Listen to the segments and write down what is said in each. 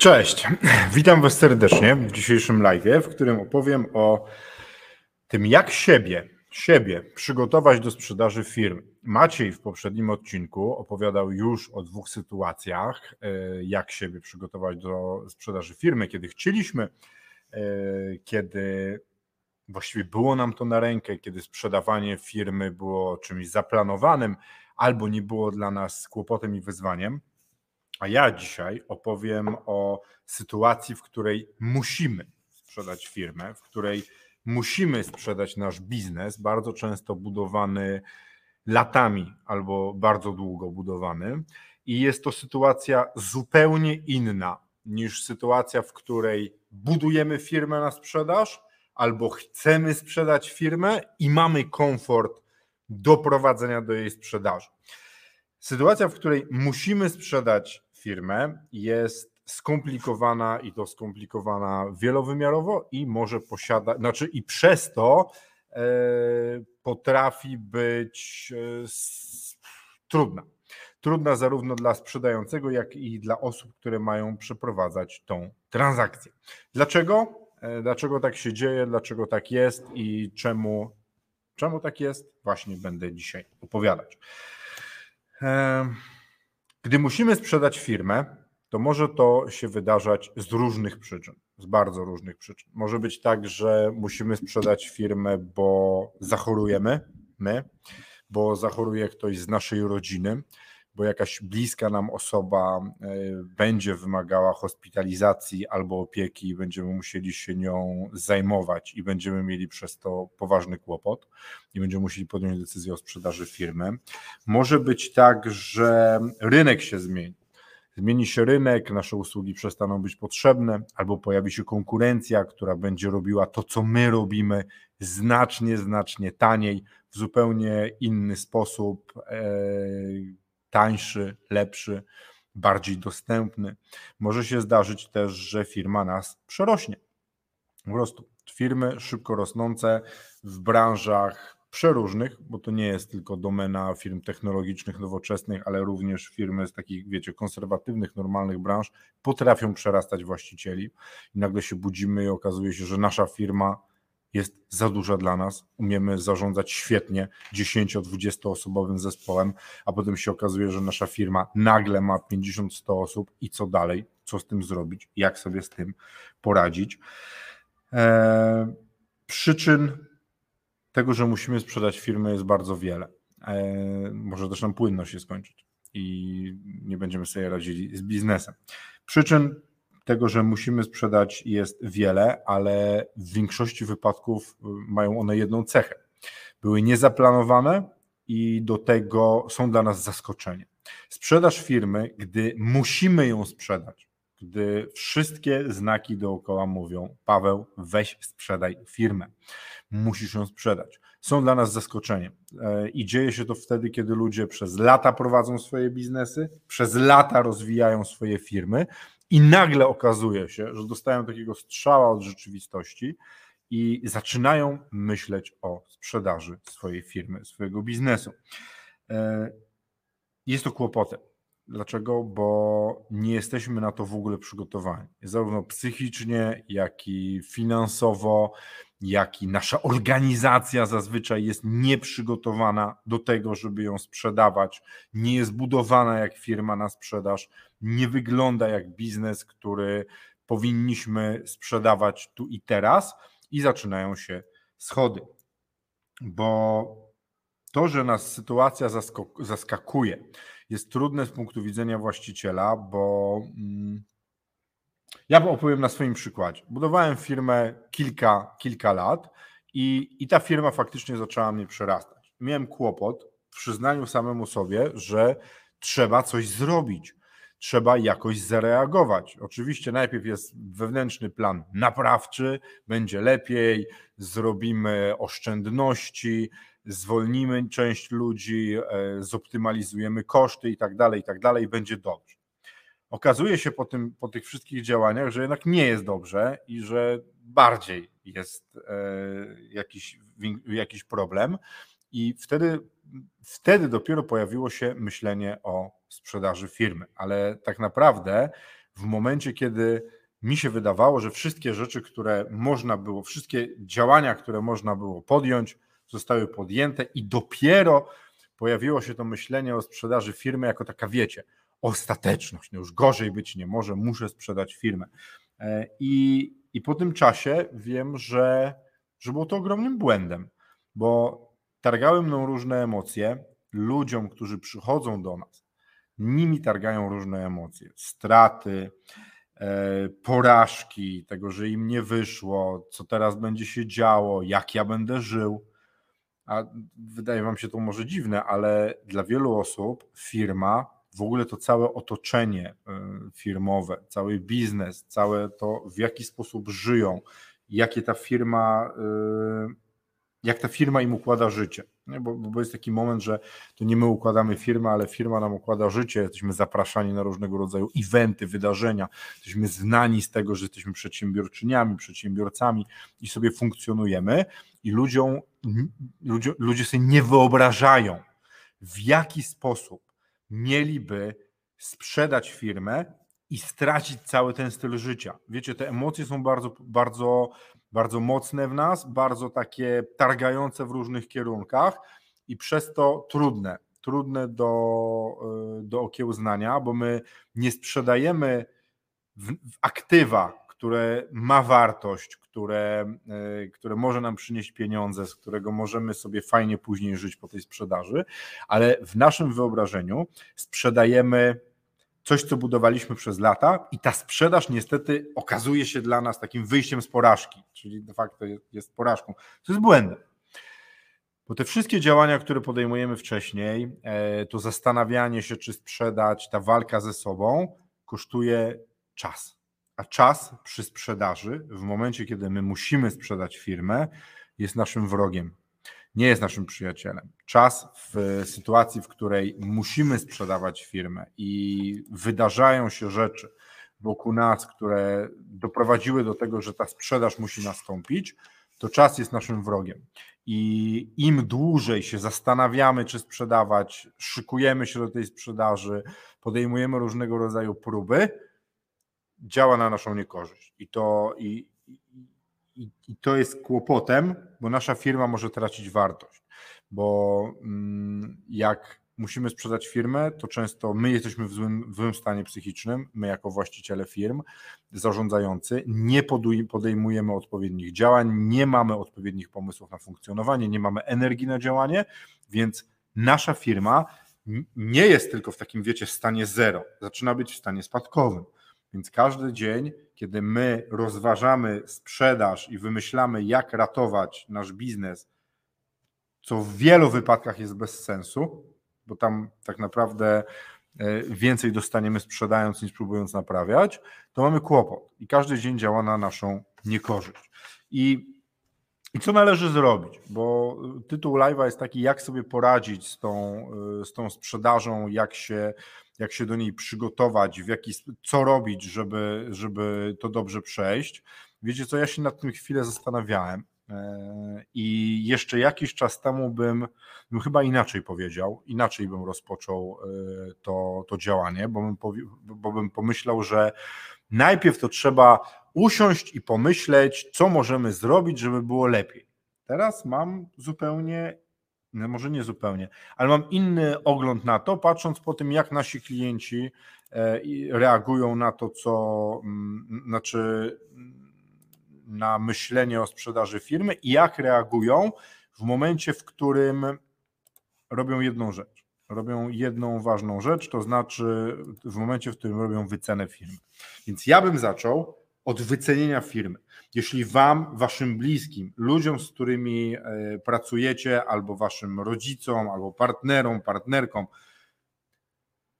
Cześć, witam Was serdecznie w dzisiejszym live, w którym opowiem o tym, jak siebie, siebie przygotować do sprzedaży firm. Maciej w poprzednim odcinku opowiadał już o dwóch sytuacjach, e, jak siebie przygotować do sprzedaży firmy, kiedy chcieliśmy, e, kiedy właściwie było nam to na rękę, kiedy sprzedawanie firmy było czymś zaplanowanym albo nie było dla nas kłopotem i wyzwaniem. A ja dzisiaj opowiem o sytuacji, w której musimy sprzedać firmę, w której musimy sprzedać nasz biznes, bardzo często budowany latami albo bardzo długo budowany. I jest to sytuacja zupełnie inna niż sytuacja, w której budujemy firmę na sprzedaż albo chcemy sprzedać firmę i mamy komfort doprowadzenia do jej sprzedaży. Sytuacja, w której musimy sprzedać firmę jest skomplikowana i to skomplikowana wielowymiarowo i może posiadać, znaczy i przez to e, potrafi być e, s, trudna. Trudna zarówno dla sprzedającego, jak i dla osób, które mają przeprowadzać tą transakcję. Dlaczego? E, dlaczego tak się dzieje, dlaczego tak jest i czemu, czemu tak jest? Właśnie będę dzisiaj opowiadać. E, gdy musimy sprzedać firmę, to może to się wydarzać z różnych przyczyn, z bardzo różnych przyczyn. Może być tak, że musimy sprzedać firmę, bo zachorujemy my, bo zachoruje ktoś z naszej rodziny, bo jakaś bliska nam osoba e, będzie wymagała hospitalizacji albo opieki, będziemy musieli się nią zajmować i będziemy mieli przez to poważny kłopot i będziemy musieli podjąć decyzję o sprzedaży firmy. Może być tak, że rynek się zmieni. Zmieni się rynek, nasze usługi przestaną być potrzebne, albo pojawi się konkurencja, która będzie robiła to, co my robimy, znacznie, znacznie taniej, w zupełnie inny sposób. E, tańszy, lepszy, bardziej dostępny. Może się zdarzyć też, że firma nas przerośnie. Po prostu firmy szybko rosnące w branżach przeróżnych, bo to nie jest tylko domena firm technologicznych, nowoczesnych, ale również firmy z takich, wiecie, konserwatywnych, normalnych branż potrafią przerastać właścicieli. I nagle się budzimy i okazuje się, że nasza firma jest za duża dla nas. Umiemy zarządzać świetnie 10-20 osobowym zespołem, a potem się okazuje, że nasza firma nagle ma 50-100 osób i co dalej? Co z tym zrobić? Jak sobie z tym poradzić? Eee, przyczyn tego, że musimy sprzedać firmę jest bardzo wiele. Eee, może też nam płynność się skończyć i nie będziemy sobie radzili z biznesem. Przyczyn tego, że musimy sprzedać jest wiele, ale w większości wypadków y, mają one jedną cechę. Były niezaplanowane i do tego są dla nas zaskoczenie. Sprzedaż firmy, gdy musimy ją sprzedać, gdy wszystkie znaki dookoła mówią: Paweł, weź sprzedaj firmę. Musisz ją sprzedać. Są dla nas zaskoczeniem. E, I dzieje się to wtedy, kiedy ludzie przez lata prowadzą swoje biznesy, przez lata rozwijają swoje firmy i nagle okazuje się, że dostają takiego strzała od rzeczywistości i zaczynają myśleć o sprzedaży swojej firmy, swojego biznesu. E, jest to kłopotem. Dlaczego? Bo nie jesteśmy na to w ogóle przygotowani. Zarówno psychicznie, jak i finansowo, jak i nasza organizacja zazwyczaj jest nieprzygotowana do tego, żeby ją sprzedawać, nie jest budowana jak firma na sprzedaż, nie wygląda jak biznes, który powinniśmy sprzedawać tu i teraz i zaczynają się schody. Bo to, że nas sytuacja zaskakuje, jest trudne z punktu widzenia właściciela, bo. Mm, ja opowiem na swoim przykładzie. Budowałem firmę kilka, kilka lat i, i ta firma faktycznie zaczęła mnie przerastać. Miałem kłopot w przyznaniu samemu sobie, że trzeba coś zrobić. Trzeba jakoś zareagować. Oczywiście najpierw jest wewnętrzny plan naprawczy, będzie lepiej, zrobimy oszczędności, zwolnimy część ludzi, e, zoptymalizujemy koszty i tak dalej, i tak dalej, będzie dobrze. Okazuje się po, tym, po tych wszystkich działaniach, że jednak nie jest dobrze i że bardziej jest e, jakiś, jakiś problem. I wtedy, wtedy dopiero pojawiło się myślenie o sprzedaży firmy. Ale tak naprawdę w momencie, kiedy mi się wydawało, że wszystkie rzeczy, które można było, wszystkie działania, które można było podjąć, zostały podjęte i dopiero pojawiło się to myślenie o sprzedaży firmy jako taka, wiecie, ostateczność. No już gorzej być nie może, muszę sprzedać firmę. E, I, i po tym czasie wiem, że, że było to ogromnym błędem, bo targały mną różne emocje. Ludziom, którzy przychodzą do nas, nimi targają różne emocje. Straty, e, porażki, tego, że im nie wyszło, co teraz będzie się działo, jak ja będę żył. A wydaje Wam się to może dziwne, ale dla wielu osób firma, w ogóle to całe otoczenie e, firmowe, cały biznes, całe to, w jaki sposób żyją, jakie ta firma e, jak ta firma im układa życie. Bo, bo jest taki moment, że to nie my układamy firmę, ale firma nam układa życie, jesteśmy zapraszani na różnego rodzaju eventy, wydarzenia, jesteśmy znani z tego, że jesteśmy przedsiębiorczyniami, przedsiębiorcami i sobie funkcjonujemy. I ludziom, ludzie, ludzie sobie nie wyobrażają, w jaki sposób mieliby sprzedać firmę i stracić cały ten styl życia. Wiecie, te emocje są bardzo, bardzo bardzo mocne w nas, bardzo takie targające w różnych kierunkach i przez to trudne, trudne do, e, do okiełznania, bo my nie sprzedajemy w, w aktywa, które ma wartość, które, e, które może nam przynieść pieniądze, z którego możemy sobie fajnie później żyć po tej sprzedaży, ale w naszym wyobrażeniu sprzedajemy coś, co budowaliśmy przez lata, i ta sprzedaż niestety okazuje się dla nas takim wyjściem z porażki, czyli de facto jest porażką. To jest błędem. Bo te wszystkie działania, które podejmujemy wcześniej, e, to zastanawianie się, czy sprzedać, ta walka ze sobą kosztuje czas. A czas przy sprzedaży, w momencie, kiedy my musimy sprzedać firmę, jest naszym wrogiem nie jest naszym przyjacielem. Czas w sytuacji, w której musimy sprzedawać firmę i wydarzają się rzeczy wokół nas, które doprowadziły do tego, że ta sprzedaż musi nastąpić, to czas jest naszym wrogiem. I im dłużej się zastanawiamy, czy sprzedawać, szykujemy się do tej sprzedaży, podejmujemy różnego rodzaju próby, działa na naszą niekorzyść. I to, i, i, I, to jest kłopotem, bo nasza firma może tracić wartość, bo mm, jak musimy sprzedać firmę, to często my jesteśmy w złym, w złym stanie psychicznym, my jako właściciele firm, zarządzający, nie podejmujemy odpowiednich działań, nie mamy odpowiednich pomysłów na funkcjonowanie, nie mamy energii na działanie, więc nasza firma nie jest tylko w takim, wiecie, stanie zero, zaczyna być w stanie spadkowym. Więc każdy dzień, kiedy my rozważamy sprzedaż i wymyślamy, jak ratować nasz biznes, co w wielu wypadkach jest bez sensu, bo tam tak naprawdę e, więcej dostaniemy sprzedając niż próbując naprawiać, to mamy kłopot i każdy dzień działa na naszą niekorzyść. I, i co należy zrobić? Bo tytuł live'a jest taki, jak sobie poradzić z tą, e, z tą sprzedażą, jak się jak się do niej przygotować, w jaki, co robić, żeby, żeby to dobrze przejść. Wiecie co, ja się nad tym chwilę zastanawiałem e, i jeszcze jakiś czas temu bym, bym chyba inaczej powiedział, inaczej bym rozpoczął e, to, to działanie, bo bym, bo bym pomyślał, że najpierw to trzeba usiąść i pomyśleć, co możemy zrobić, żeby było lepiej. Teraz mam zupełnie no może nie zupełnie, ale mam inny ogląd na to, patrząc po tym, jak nasi klienci e, reagują na to, co mm, znaczy mm, na myślenie o sprzedaży firmy i jak reagują w momencie, w którym robią jedną rzecz. Robią jedną ważną rzecz, to znaczy w momencie, w którym robią wycenę firmy. Więc ja bym zaczął od wycenienia firmy. Jeśli Wam, Waszym bliskim, ludziom, z którymi e, pracujecie, albo Waszym rodzicom, albo partnerom, partnerkom,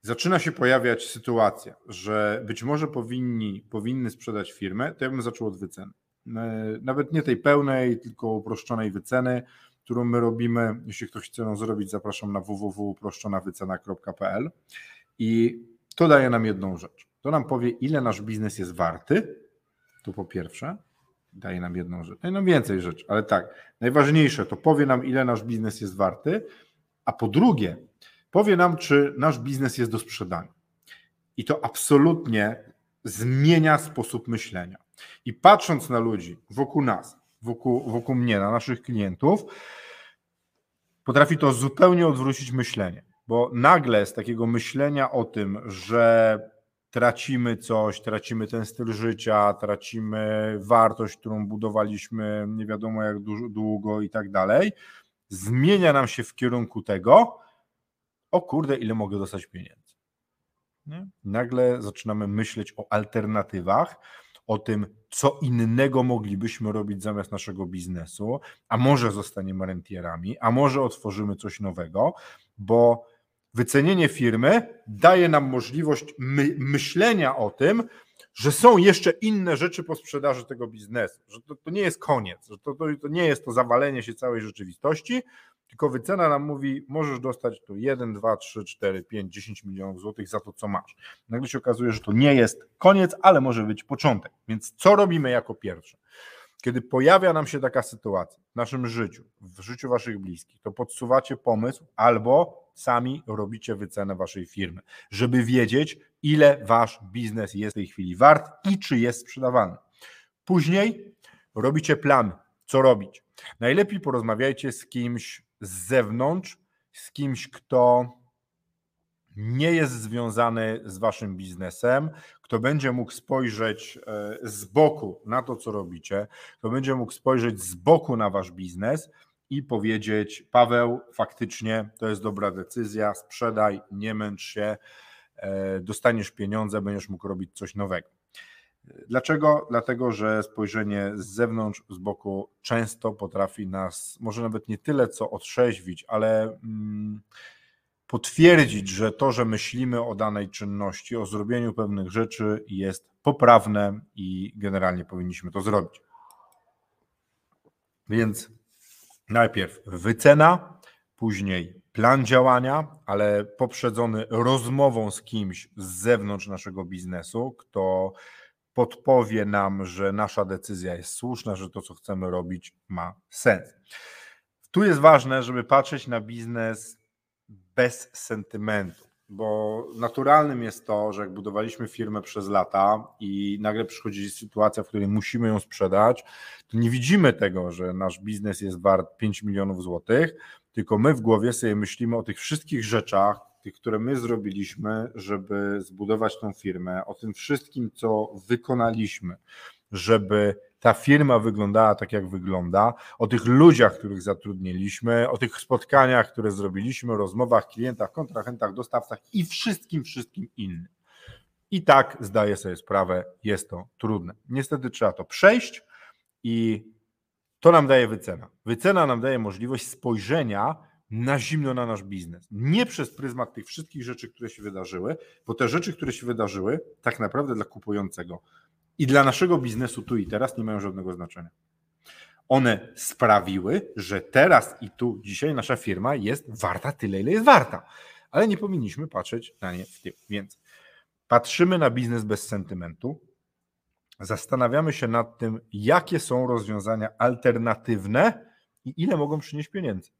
zaczyna się pojawiać sytuacja, że być może powinni, powinny sprzedać firmę, to ja bym zaczął od wyceny. E, nawet nie tej pełnej, tylko uproszczonej wyceny, którą my robimy. Jeśli ktoś chce ją zrobić, zapraszam na www.uproszczonawycena.pl i to daje nam jedną rzecz. To nam powie, ile nasz biznes jest warty. To po pierwsze, daje nam jedną rzecz. Daje nam więcej rzeczy, ale tak, najważniejsze to powie nam, ile nasz biznes jest warty, a po drugie, powie nam, czy nasz biznes jest do sprzedania. I to absolutnie zmienia sposób myślenia. I patrząc na ludzi wokół nas, wokół, wokół mnie, na naszych klientów, potrafi to zupełnie odwrócić myślenie, bo nagle z takiego myślenia o tym, że tracimy coś, tracimy ten styl życia, tracimy wartość, którą budowaliśmy nie wiadomo jak długo i tak dalej, zmienia nam się w kierunku tego, o kurde, ile mogę dostać pieniędzy. Nie? Nagle zaczynamy myśleć o alternatywach, o tym, co innego moglibyśmy robić zamiast naszego biznesu, a może zostaniemy rentierami, a może otworzymy coś nowego, bo wycenienie firmy daje nam możliwość my myślenia o tym, że są jeszcze inne rzeczy po sprzedaży tego biznesu, że to, to nie jest koniec, że to, to, to nie jest to zawalenie się całej rzeczywistości, tylko wycena nam mówi, możesz dostać tu 1, 2, 3, 4, 5, 10 milionów złotych za to, co masz. Nagle się okazuje, że to nie jest koniec, ale może być początek. Więc co robimy jako pierwsze? Kiedy pojawia nam się taka sytuacja w naszym życiu, w życiu waszych bliskich, to podsuwacie pomysł albo sami robicie wycenę waszej firmy, żeby wiedzieć, ile wasz biznes jest w tej chwili wart i czy jest sprzedawany. Później robicie plan, co robić. Najlepiej porozmawiajcie z kimś z zewnątrz, z kimś, kto nie jest związany z waszym biznesem, kto będzie mógł spojrzeć e, z boku na to, co robicie, kto będzie mógł spojrzeć z boku na wasz biznes i powiedzieć: Paweł, faktycznie to jest dobra decyzja, sprzedaj, nie męcz się, e, dostaniesz pieniądze, będziesz mógł robić coś nowego. Dlaczego? Dlatego, że spojrzenie z zewnątrz, z boku często potrafi nas, może nawet nie tyle co otrzeźwić, ale mm, potwierdzić, że to, że myślimy o danej czynności, o zrobieniu pewnych rzeczy jest poprawne i generalnie powinniśmy to zrobić. Więc najpierw wycena, później plan działania, ale poprzedzony rozmową z kimś z zewnątrz naszego biznesu, kto podpowie nam, że nasza decyzja jest słuszna, że to, co chcemy robić, ma sens. Tu jest ważne, żeby patrzeć na biznes bez sentymentu, bo naturalnym jest to, że jak budowaliśmy firmę przez lata i nagle przychodzi sytuacja, w której musimy ją sprzedać, to nie widzimy tego, że nasz biznes jest wart 5 milionów złotych, tylko my w głowie sobie myślimy o tych wszystkich rzeczach, tych, które my zrobiliśmy, żeby zbudować tą firmę, o tym wszystkim, co wykonaliśmy, żeby ta firma wyglądała tak, jak wygląda, o tych ludziach, których zatrudniliśmy, o tych spotkaniach, które zrobiliśmy, rozmowach, klientach, kontrahentach, dostawcach i wszystkim, wszystkim innym. I tak zdaję sobie sprawę, jest to trudne. Niestety trzeba to przejść i to nam daje wycena. Wycena nam daje możliwość spojrzenia na zimno na nasz biznes. Nie przez pryzmat tych wszystkich rzeczy, które się wydarzyły, bo te rzeczy, które się wydarzyły, tak naprawdę dla kupującego i dla naszego biznesu tu i teraz nie mają żadnego znaczenia. One sprawiły, że teraz i tu dzisiaj nasza firma jest warta tyle, ile jest warta, ale nie powinniśmy patrzeć na nie w tył. Więc patrzymy na biznes bez sentymentu, zastanawiamy się nad tym, jakie są rozwiązania alternatywne i ile mogą przynieść pieniędzy.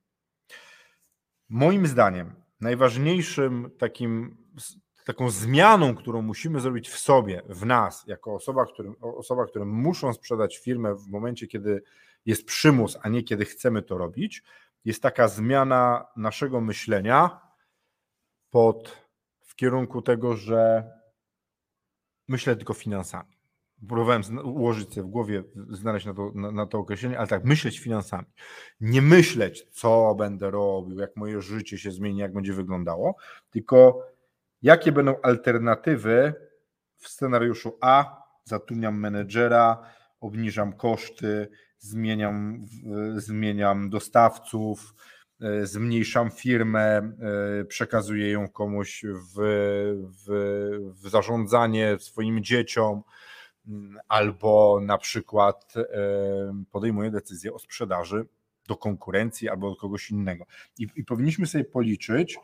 Moim zdaniem najważniejszym takim, taką zmianą, którą musimy zrobić w sobie, w nas, jako osoba, którym, osoba, które muszą sprzedać firmę w momencie, kiedy jest przymus, a nie kiedy chcemy to robić, jest taka zmiana naszego myślenia pod, w kierunku tego, że myślę tylko finansami próbowałem ułożyć sobie w głowie, znaleźć na to, na, na, to określenie, ale tak, myśleć finansami. Nie myśleć, co będę robił, jak moje życie się zmieni, jak będzie wyglądało, tylko jakie będą alternatywy w scenariuszu A, zatrudniam menedżera, obniżam koszty, zmieniam, zmieniam dostawców, e, zmniejszam firmę, przekazuję ją komuś w, w, w zarządzanie swoim dzieciom, mm, albo na przykład podejmuję decyzję o sprzedaży do konkurencji albo do kogoś innego. I, I powinniśmy sobie policzyć,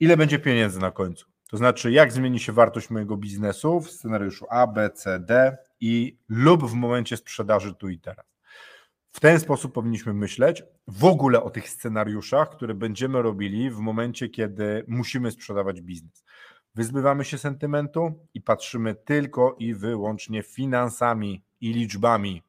ile będzie pieniędzy na końcu. To znaczy, jak zmieni się wartość mojego biznesu w scenariuszu A, B, C, D i lub w momencie sprzedaży tu i teraz. W ten sposób powinniśmy myśleć w ogóle o tych scenariuszach, które będziemy robili w momencie, kiedy musimy sprzedawać biznes. Wyzbywamy się sentymentu i patrzymy tylko i wyłącznie finansami i liczbami.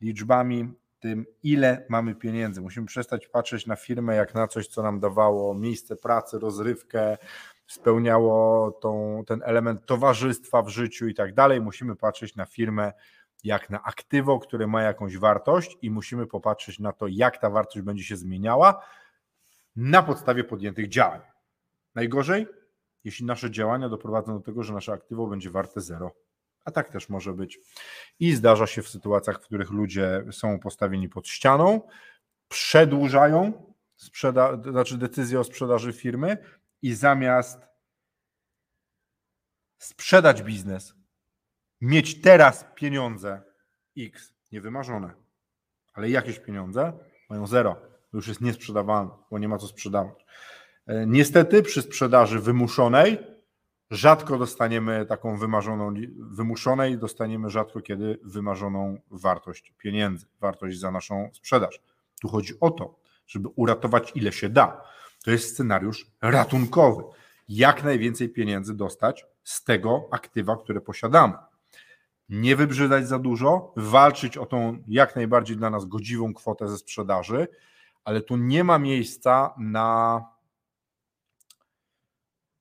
Liczbami tym, ile mamy pieniędzy. Musimy przestać patrzeć na firmę jak na coś, co nam dawało miejsce pracy, rozrywkę, spełniało tą, ten element towarzystwa w życiu i tak dalej. Musimy patrzeć na firmę jak na aktywo, które ma jakąś wartość i musimy popatrzeć na to, jak ta wartość będzie się zmieniała na podstawie podjętych działań. Najgorzej, jeśli nasze działania doprowadzą do tego, że nasze aktywo będzie warte zero. A tak też może być. I zdarza się w sytuacjach, w których ludzie są postawieni pod ścianą, przedłużają sprzeda- znaczy decyzję o sprzedaży firmy i zamiast sprzedać biznes, mieć teraz pieniądze X, niewymarzone, ale jakieś pieniądze, mają zero, już jest niesprzedawalne, bo nie ma co sprzedawać. E, niestety przy sprzedaży wymuszonej rzadko dostaniemy taką wymarzoną, wymuszonej dostaniemy rzadko kiedy wymarzoną wartość pieniędzy, wartość za naszą sprzedaż. Tu chodzi o to, żeby uratować ile się da. To jest scenariusz ratunkowy. Jak najwięcej pieniędzy dostać z tego aktywa, które posiadamy. Nie wybrzydać za dużo, walczyć o tą jak najbardziej dla nas godziwą kwotę ze sprzedaży, ale tu nie ma miejsca na,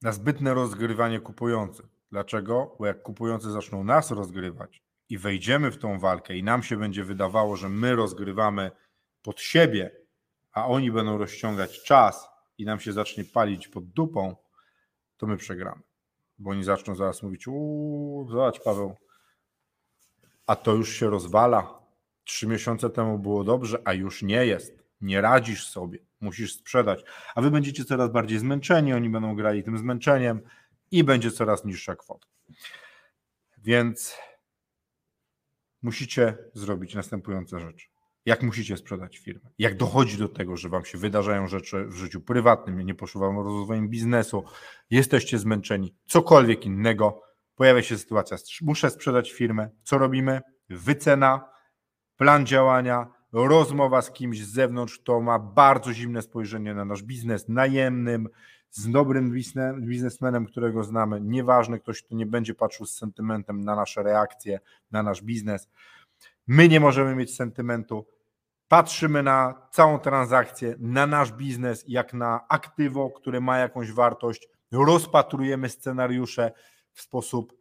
na zbytne rozgrywanie kupujących. Dlaczego? Bo jak kupujący zaczną nas rozgrywać i wejdziemy w tą walkę i nam się będzie wydawało, że my rozgrywamy pod siebie, a oni będą rozciągać czas i nam się zacznie palić pod dupą, to my przegramy. Bo oni zaczną zaraz mówić, uuu, zobacz Paweł, a to już się rozwala. Trzy miesiące temu było dobrze, a już nie jest. Nie radzisz sobie, musisz sprzedać. A wy będziecie coraz bardziej zmęczeni, oni będą grali tym zmęczeniem i będzie coraz niższa kwota. Więc musicie zrobić następujące rzeczy jak musicie sprzedać firmę, jak dochodzi do tego, że wam się wydarzają rzeczy w życiu prywatnym, nie poszło wam rozwojem biznesu, jesteście zmęczeni, cokolwiek innego, pojawia się sytuacja, muszę sprzedać firmę, co robimy? Wycena, plan działania, rozmowa z kimś z zewnątrz, to ma bardzo zimne spojrzenie na nasz biznes, najemnym, z dobrym biznesmenem, którego znamy, nieważne, ktoś, kto nie będzie patrzył z sentymentem na nasze reakcje, na nasz biznes. My nie możemy mieć sentymentu, patrzymy na całą transakcję, na nasz biznes, jak na aktywo, które ma jakąś wartość, rozpatrujemy scenariusze w sposób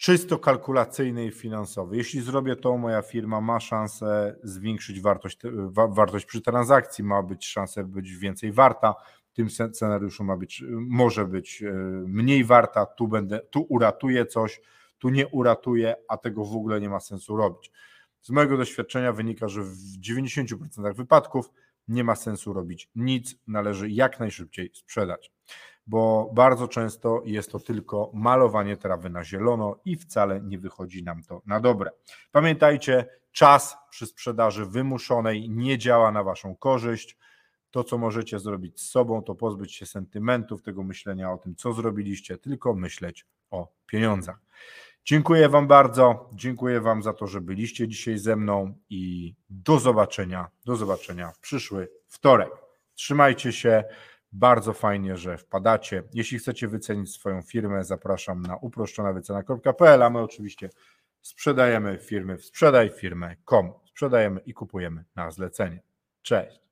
czysto kalkulacyjny i finansowy. Jeśli zrobię to, moja firma ma szansę zwiększyć wartość, wartość przy transakcji, ma być szansa być więcej warta, w tym scenariuszu ma być, może być e, mniej warta, tu, będę, tu uratuję coś, tu nie uratuję, a tego w ogóle nie ma sensu robić. Z mojego doświadczenia wynika, że w 90% wypadków nie ma sensu robić nic, należy jak najszybciej sprzedać, bo bardzo często jest to tylko malowanie trawy na zielono i wcale nie wychodzi nam to na dobre. Pamiętajcie, czas przy sprzedaży wymuszonej nie działa na Waszą korzyść. To, co możecie zrobić z sobą, to pozbyć się sentymentów, tego myślenia o tym, co zrobiliście, tylko myśleć o pieniądzach. Dziękuję Wam bardzo. Dziękuję Wam za to, że byliście dzisiaj ze mną i do zobaczenia. Do zobaczenia w przyszły wtorek. Trzymajcie się. Bardzo fajnie, że wpadacie. Jeśli chcecie wycenić swoją firmę, zapraszam na uproszczonawycena.pl, a my oczywiście sprzedajemy firmy w sprzedaj firmę.com. Sprzedajemy i kupujemy na zlecenie. Cześć.